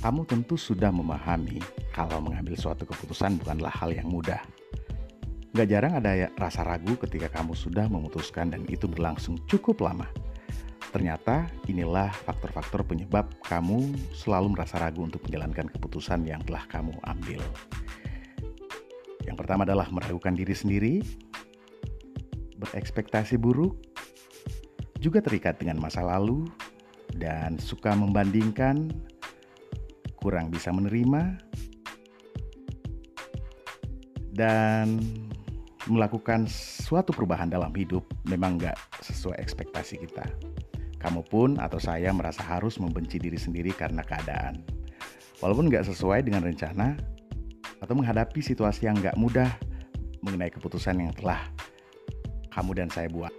kamu tentu sudah memahami kalau mengambil suatu keputusan bukanlah hal yang mudah. Gak jarang ada ya rasa ragu ketika kamu sudah memutuskan dan itu berlangsung cukup lama. Ternyata inilah faktor-faktor penyebab kamu selalu merasa ragu untuk menjalankan keputusan yang telah kamu ambil. Yang pertama adalah meragukan diri sendiri, berekspektasi buruk, juga terikat dengan masa lalu, dan suka membandingkan kurang bisa menerima, dan melakukan suatu perubahan dalam hidup memang nggak sesuai ekspektasi kita. Kamu pun atau saya merasa harus membenci diri sendiri karena keadaan. Walaupun nggak sesuai dengan rencana atau menghadapi situasi yang nggak mudah mengenai keputusan yang telah kamu dan saya buat.